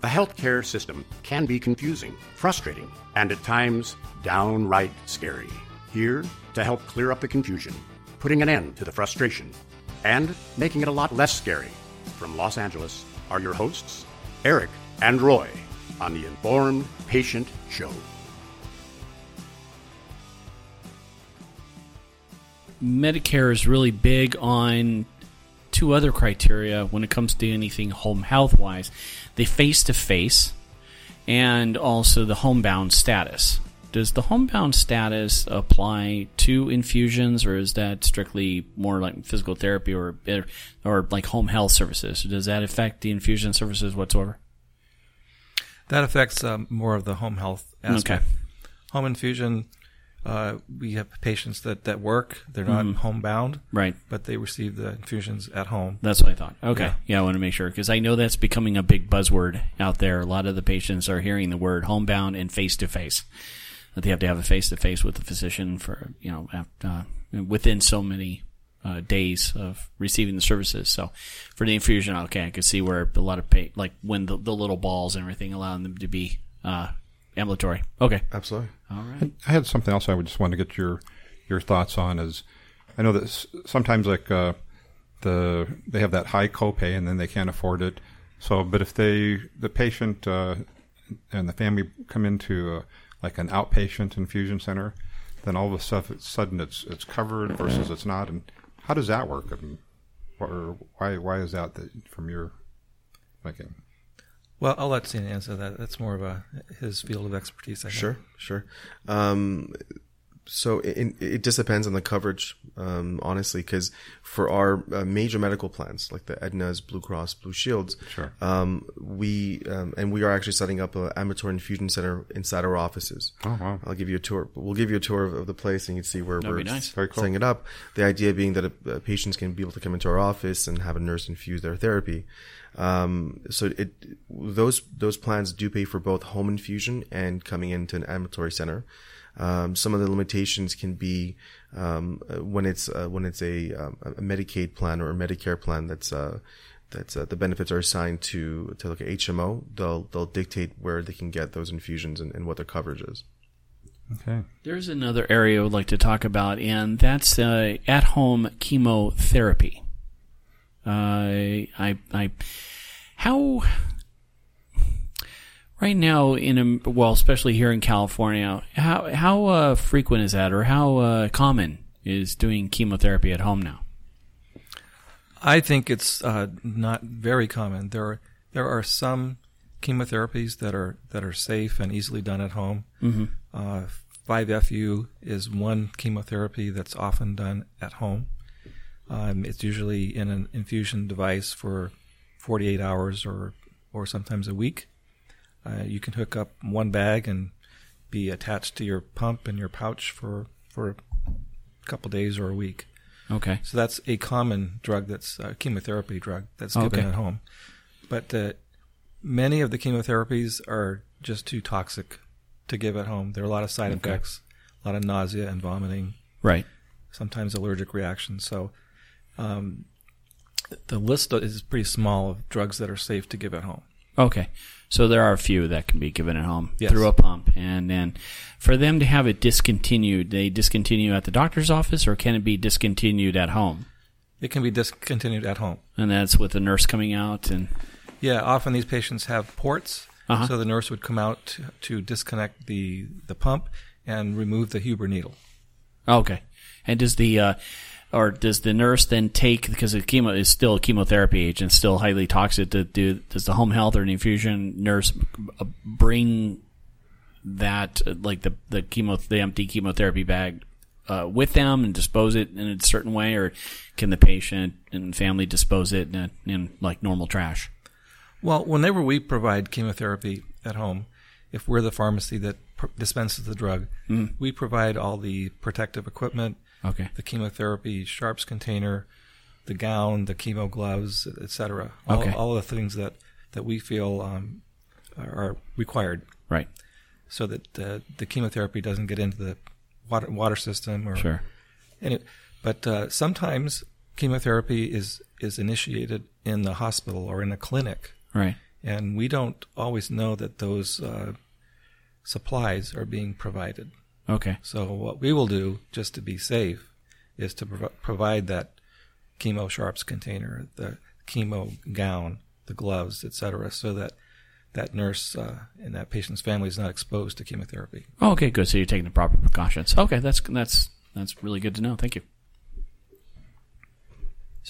The healthcare system can be confusing, frustrating, and at times downright scary. Here to help clear up the confusion, putting an end to the frustration, and making it a lot less scary. From Los Angeles are your hosts, Erik and Roy, on the Informed Patient Show. Medicare is really big on two other criteria when it comes to anything home health wise the face to face and also the homebound status. Does the homebound status apply to infusions, or is that strictly more like physical therapy or or like home health services? Does that affect the infusion services whatsoever? That affects um, more of the home health aspect. Okay. Home infusion uh, we have patients that, that work. They're not mm. homebound, right? But they receive the infusions at home. That's what I thought. Okay, yeah, yeah I want to make sure because I know that's becoming a big buzzword out there. A lot of the patients are hearing the word homebound and face to face. That they have to have a face to face with the physician for you know uh, within so many uh, days of receiving the services. So for the infusion, okay, I could see where a lot of pay, like when the, the little balls and everything, allowing them to be uh, ambulatory. Okay. Absolutely. All right. I had something else I would just want to get your your thoughts on. Is I know that sometimes like uh, the they have that high copay and then they can't afford it. So, but if they the patient uh, and the family come into a, like an outpatient infusion center, then all of a sudden it's it's covered versus it's not. And how does that work? I mean, or why why is that, that from your thinking? Well, I'll let Cena answer that. That's more of a his field of expertise. I think. Sure, sure. Um, so it, it, just depends on the coverage, um, honestly, because for our uh, major medical plans like the Aetna's, Blue Cross, Blue Shields, sure. um, we um, and we are actually setting up an ambulatory infusion center inside our offices. Oh wow! I'll give you a tour. We'll give you a tour of, of the place, and you can see where That'd we're nice. cool. setting it up. The idea being that uh, patients can be able to come into our office and have a nurse infuse their therapy. Um, so it those those plans do pay for both home infusion and coming into an ambulatory center. Um, some of the limitations can be um, when it's uh, when it's a, um, a, Medicaid plan or a Medicare plan that's uh, that's uh, the benefits are assigned to to like a HMO. They'll they'll dictate where they can get those infusions and, and what their coverage is. Okay. There's another area I would like to talk about, and that's uh, at home chemotherapy. Uh, I, I, how right now in a, well, especially here in California, how how uh, frequent is that, or how uh, common is doing chemotherapy at home now? I think it's uh, not very common. There are there are some chemotherapies that are that are safe and easily done at home. Mm-hmm. 5FU uh, is one chemotherapy that's often done at home. Um, it's usually in an infusion device for 48 hours or or sometimes a week. Uh, you can hook up one bag and be attached to your pump and your pouch for for a couple days or a week. Okay. So that's a common drug that's a chemotherapy drug that's given okay. at home. But uh, many of the chemotherapies are just too toxic to give at home. There are a lot of side okay. effects, a lot of nausea and vomiting. Right. Sometimes allergic reactions. So um, the list is pretty small of drugs that are safe to give at home. Okay. So there are a few that can be given at home yes. through a pump. And then for them to have it discontinued, they discontinue at the doctor's office or can it be discontinued at home? It can be discontinued at home. And that's with the nurse coming out and Yeah, often these patients have ports. Uh-huh. So the nurse would come out to, to disconnect the the pump and remove the Huber needle. Okay. And does the uh, or does the nurse then take because the chemo is still a chemotherapy agent, still highly toxic? To do does the home health or an infusion nurse bring that like the the chemo the empty chemotherapy bag uh, with them and dispose it in a certain way, or can the patient and family dispose it in, in like normal trash? Well, whenever we provide chemotherapy at home, if we're the pharmacy that pr- dispenses the drug, mm. we provide all the protective equipment Okay. The chemotherapy sharps container, the gown, the chemo gloves, etc. All, okay. all the things that that we feel um, are required. Right. So that the the chemotherapy doesn't get into the water water system or sure. It, but uh, sometimes chemotherapy is is initiated in the hospital or in a clinic. Right. and we don't always know that those uh, supplies are being provided. Okay. So what we will do, just to be safe, is to prov- provide that chemo sharps container, the chemo gown, the gloves, etc., so that that nurse uh, and that patient's family is not exposed to chemotherapy. Oh, okay, good. So you're taking the proper precautions. Okay, that's that's that's really good to know. Thank you.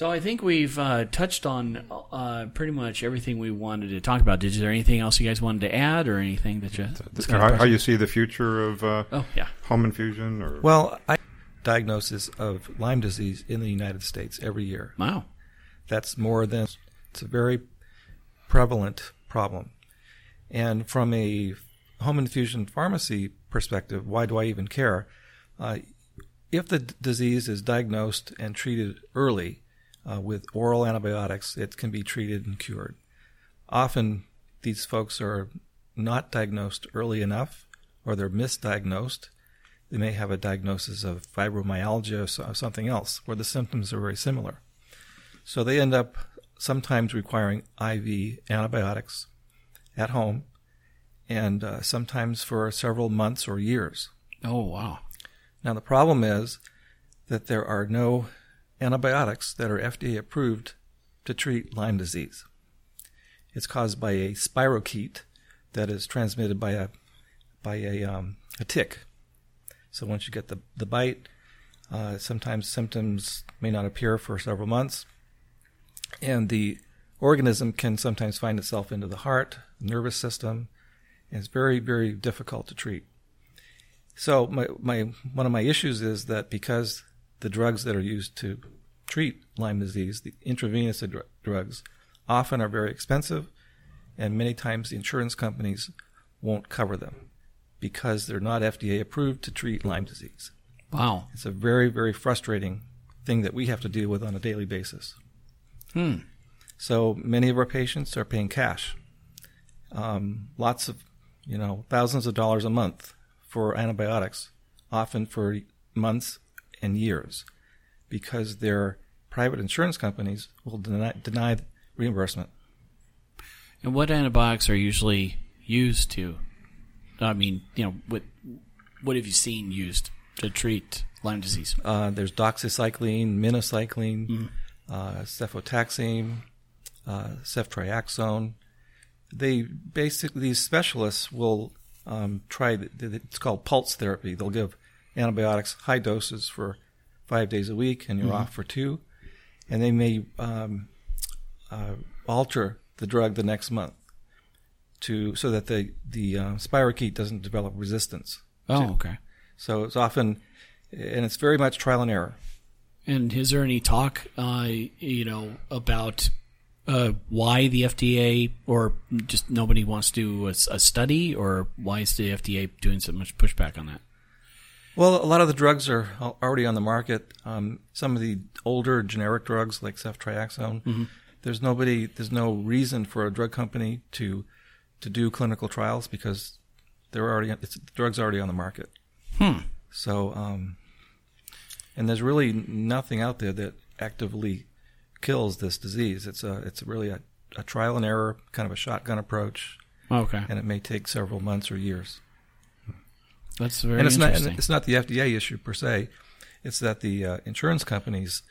So I think we've uh, touched on uh, pretty much everything we wanted to talk about. Did Is there anything else you guys wanted to add, or anything that you? that's kind of how, how you see the future of uh, Oh yeah. home infusion? Or Well, I diagnosis of Lyme disease in the United States every year. Wow. That's more than it's a very prevalent problem. And from a home infusion pharmacy perspective, why do I even care? Uh, if the d- disease is diagnosed and treated early uh, with oral antibiotics, it can be treated and cured. Often, these folks are not diagnosed early enough, or they're misdiagnosed. They may have a diagnosis of fibromyalgia or something else, where the symptoms are very similar. So they end up sometimes requiring IV antibiotics at home, and uh, sometimes for several months or years. Oh wow. Now, the problem is that there are no antibiotics that are FDA approved to treat Lyme disease. It's caused by a spirochete that is transmitted by a by a, um, a tick. So once you get the, the bite, uh, sometimes symptoms may not appear for several months, and the organism can sometimes find itself into the heart, nervous system, and it's very, very difficult to treat. So my, my one of my issues is that because the drugs that are used to treat Lyme disease, the intravenous dr- drugs, often are very expensive, and many times the insurance companies won't cover them because they're not FDA approved to treat Lyme disease. Wow. It's a very, very frustrating thing that we have to deal with on a daily basis. Hmm. So many of our patients are paying cash. Um, lots of, you know, thousands of dollars a month for antibiotics, often for months and years, because their private insurance companies will deny, deny reimbursement. And what antibiotics are usually used to? I mean, you know, what what have you seen used to treat Lyme disease? Uh, there's doxycycline, minocycline, uh, cefotaxime, uh, ceftriaxone. They basically these specialists will um, try. The, the- it's called pulse therapy. They'll give antibiotics high doses for five days a week, and you're off for two. And they may um, uh, alter the drug the next month to so that the the uh, spirochete doesn't develop resistance. Oh, okay. So it's often, and it's very much trial and error. And is there any talk, uh, you know, about uh, why the FDA or just nobody wants to do a, a study, or why is the FDA doing so much pushback on that? Well, a lot of the drugs are already on the market. Um, some of the older generic drugs, like ceftriaxone, there's nobody, there's no reason for a drug company to to do clinical trials because they're already, it's, the drug's already on the market. Hmm. So, um, and there's really nothing out there that actively kills this disease. It's a, it's really a, a trial and error, kind of a shotgun approach, Okay, and it may take several months or years. That's very and it's not interesting. and it's not the FDA issue per se. It's that the uh, insurance companies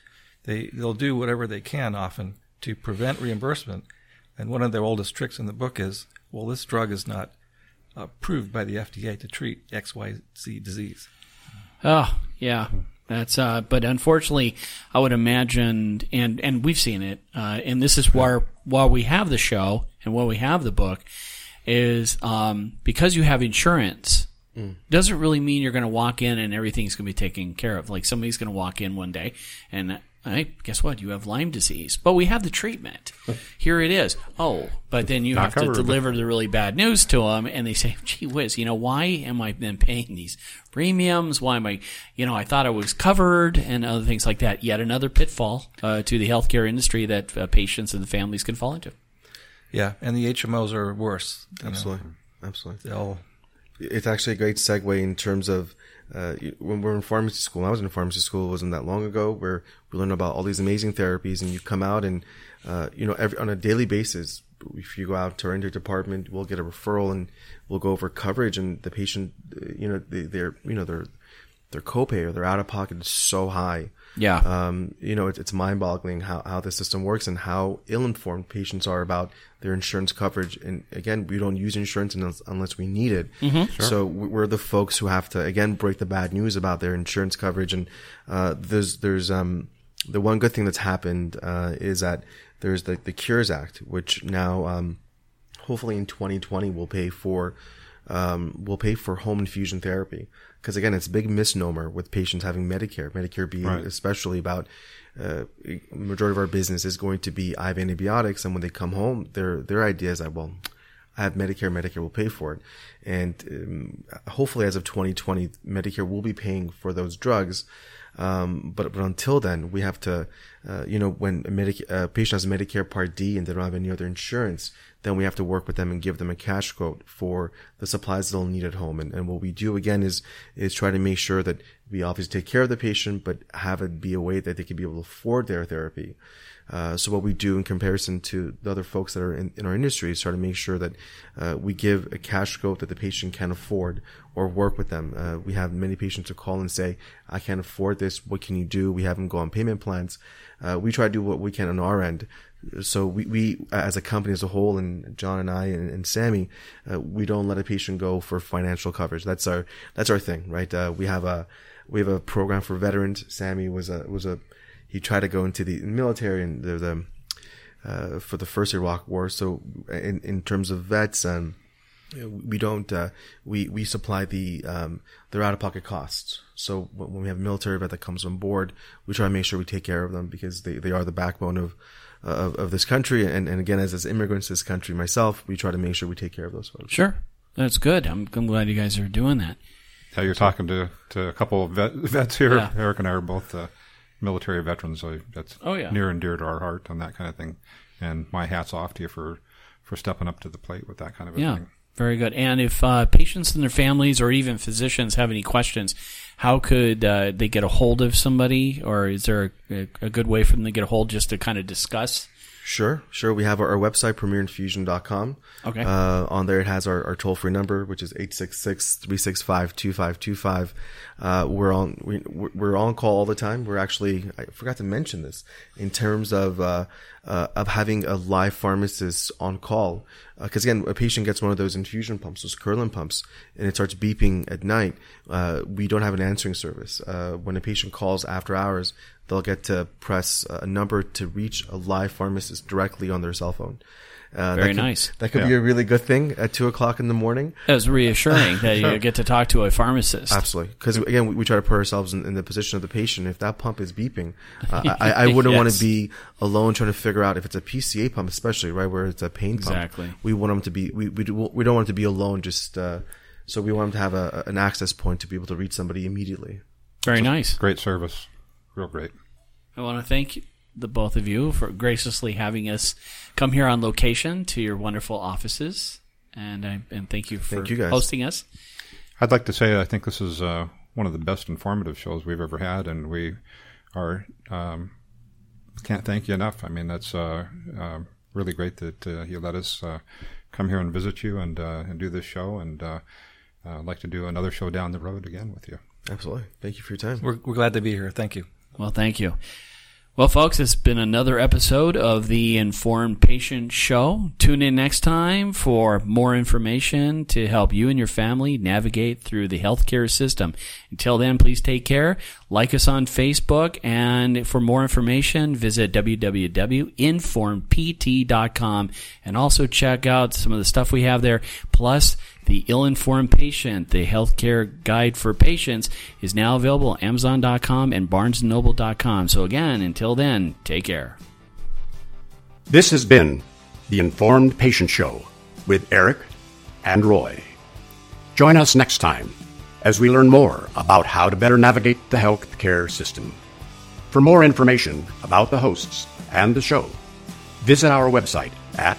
they they'll do whatever they can often to prevent reimbursement. And one of their oldest tricks in the book is, well, this drug is not approved by the FDA to treat X Y Z disease. Oh, yeah. That's uh but unfortunately I would imagine and and we've seen it uh and this is where while we have the show and while we have the book is um because you have insurance doesn't really mean you're going to walk in and everything's going to be taken care of. Like somebody's going to walk in one day and hey, guess what? You have Lyme disease, but we have the treatment. Here it is. Oh, but then you Not have to covered. deliver the really bad news to them, and they say, "Gee whiz, you know why am I then paying these premiums? Why am I, you know, I thought I was covered and other things like that." Yet another pitfall uh, to the healthcare industry that uh, patients and the families can fall into. Yeah, and the HMOs are worse. You know, Absolutely, absolutely. they'll It's actually a great segue in terms of uh, when we're in pharmacy school. I was in pharmacy school. It wasn't that long ago where we learn about all these amazing therapies, and you come out and uh, you know every, on a daily basis, if you go out to our department, we'll get a referral and we'll go over coverage, and the patient, uh, you know, they, they're you know their their copay or their out of pocket is so high. Yeah. Um, you know, it's, it's mind boggling how, how the system works and how ill informed patients are about their insurance coverage. And again, we don't use insurance unless, unless we need it. So we're the folks who have to, again, break the bad news about their insurance coverage. And, uh, there's, there's, um, the one good thing that's happened, uh, is that there's the, the Cures Act, which now, um, hopefully in 2020 will pay for um, will pay for home infusion therapy because again it's a big misnomer with patients having medicare medicare being Right. especially about uh, majority of our business is going to be IV antibiotics and when they come home their their idea is that well have Medicare Medicare will pay for it and um, hopefully as of 2020 Medicare will be paying for those drugs um, but, but until then, we have to, uh, you know, when a Medic- uh, patient has Medicare Part D and they don't have any other insurance, then we have to work with them and give them a cash quote for the supplies they'll need at home. And, and what we do again is, is try to make sure that we obviously take care of the patient, but have it be a way that they can be able to afford their therapy. Uh, so what we do in comparison to the other folks that are in, in our industry is try to make sure that uh, we give a cash quote that the patient can afford or work with them. Uh, we have many patients who call and say, I can't afford this. What can you do? We have them go on payment plans. Uh, we try to do what we can on our end. So we, we as a company as a whole, and John and I and, and Sammy, uh, we don't let a patient go for financial coverage. That's our that's our thing, right? Uh, we have a we have a program for veterans. Sammy was a was a he tried to go into the military and the, the uh, for the first Iraq war. So in in terms of vets, um, we don't uh, we we supply the um, their out of pocket costs. So when when we have a military vet that comes on board, we try to make sure we take care of them because they, they are the backbone of of, of this country. And, and again, as as immigrants to this country, myself, we try to make sure we take care of those folks. Sure. That's good. I'm, I'm glad you guys are doing that. Yeah, you're talking to, to a couple of vet, vets here. Yeah. Erik and I are both uh, military veterans, so that's Oh, yeah. near and dear to our heart and that kind of thing. And my hat's off to you for, for stepping up to the plate with that kind of a Yeah. thing. Very good. And if uh, patients and their families or even physicians have any questions, how could uh, they get a hold of somebody? Or is there a, a good way for them to get a hold just to kind of discuss? Sure, sure. We have our, our website, premierinfusion.com. Okay. Uh, on there, it has our, our toll free number, which is 866-365-2525. Uh, we're on, we, we're on call all the time. We're actually, I forgot to mention this in terms of, uh, uh, of having a live pharmacist on call. Uh 'cause cause again, a patient gets one of those infusion pumps, those Curlin pumps, and it starts beeping at night. Uh, we don't have an answering service. Uh, when a patient calls after hours, they'll get to press a number to reach a live pharmacist directly on their cell phone. Uh, Very that could- nice. That could be a really good thing at two o'clock in the morning. It was reassuring that you get to talk to a pharmacist. Absolutely, because again, we, we try to put ourselves in, in the position of the patient. If that pump is beeping, uh, I, I wouldn't want to be alone trying to figure out if it's a PCA pump, especially right where it's a pain pump. Exactly. We want them to be. We we, do, we don't want them to be alone. Just uh, so we want them to have a, an access point to be able to reach somebody immediately. Very nice. Great service. Real great. I want to thank the both of you for graciously having us come here on location to your wonderful offices. And, I, and thank you for Thank you, guys. hosting us. I'd like to say I think this is uh, one of the best informative shows we've ever had, and we are um, can't thank you enough. I mean, that's uh, uh, really great that uh, you let us uh, come here and visit you and uh, and do this show, and uh, uh, I'd like to do another show down the road again with you. Absolutely. Thank you for your time. We're, we're glad to be here. Thank you. Well, thank you. Well, folks, it's been another episode of the Informed Patient Show. Tune in next time for more information to help you and your family navigate through the healthcare system. Until then, please take care. Like us on Facebook, and for more information, visit www.informedpt.com and also check out some of the stuff we have there. Plus, the Ill Informed Patient, the healthcare guide for patients, is now available at Amazon.com and BarnesandNoble.com. So, again, until then, take care. This has been the Informed Patient Show with Erik and Roy. Join us next time as we learn more about how to better navigate the healthcare system. For more information about the hosts and the show, visit our website at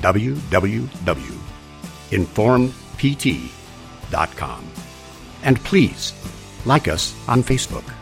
www.informedpt.com. And please like us on Facebook.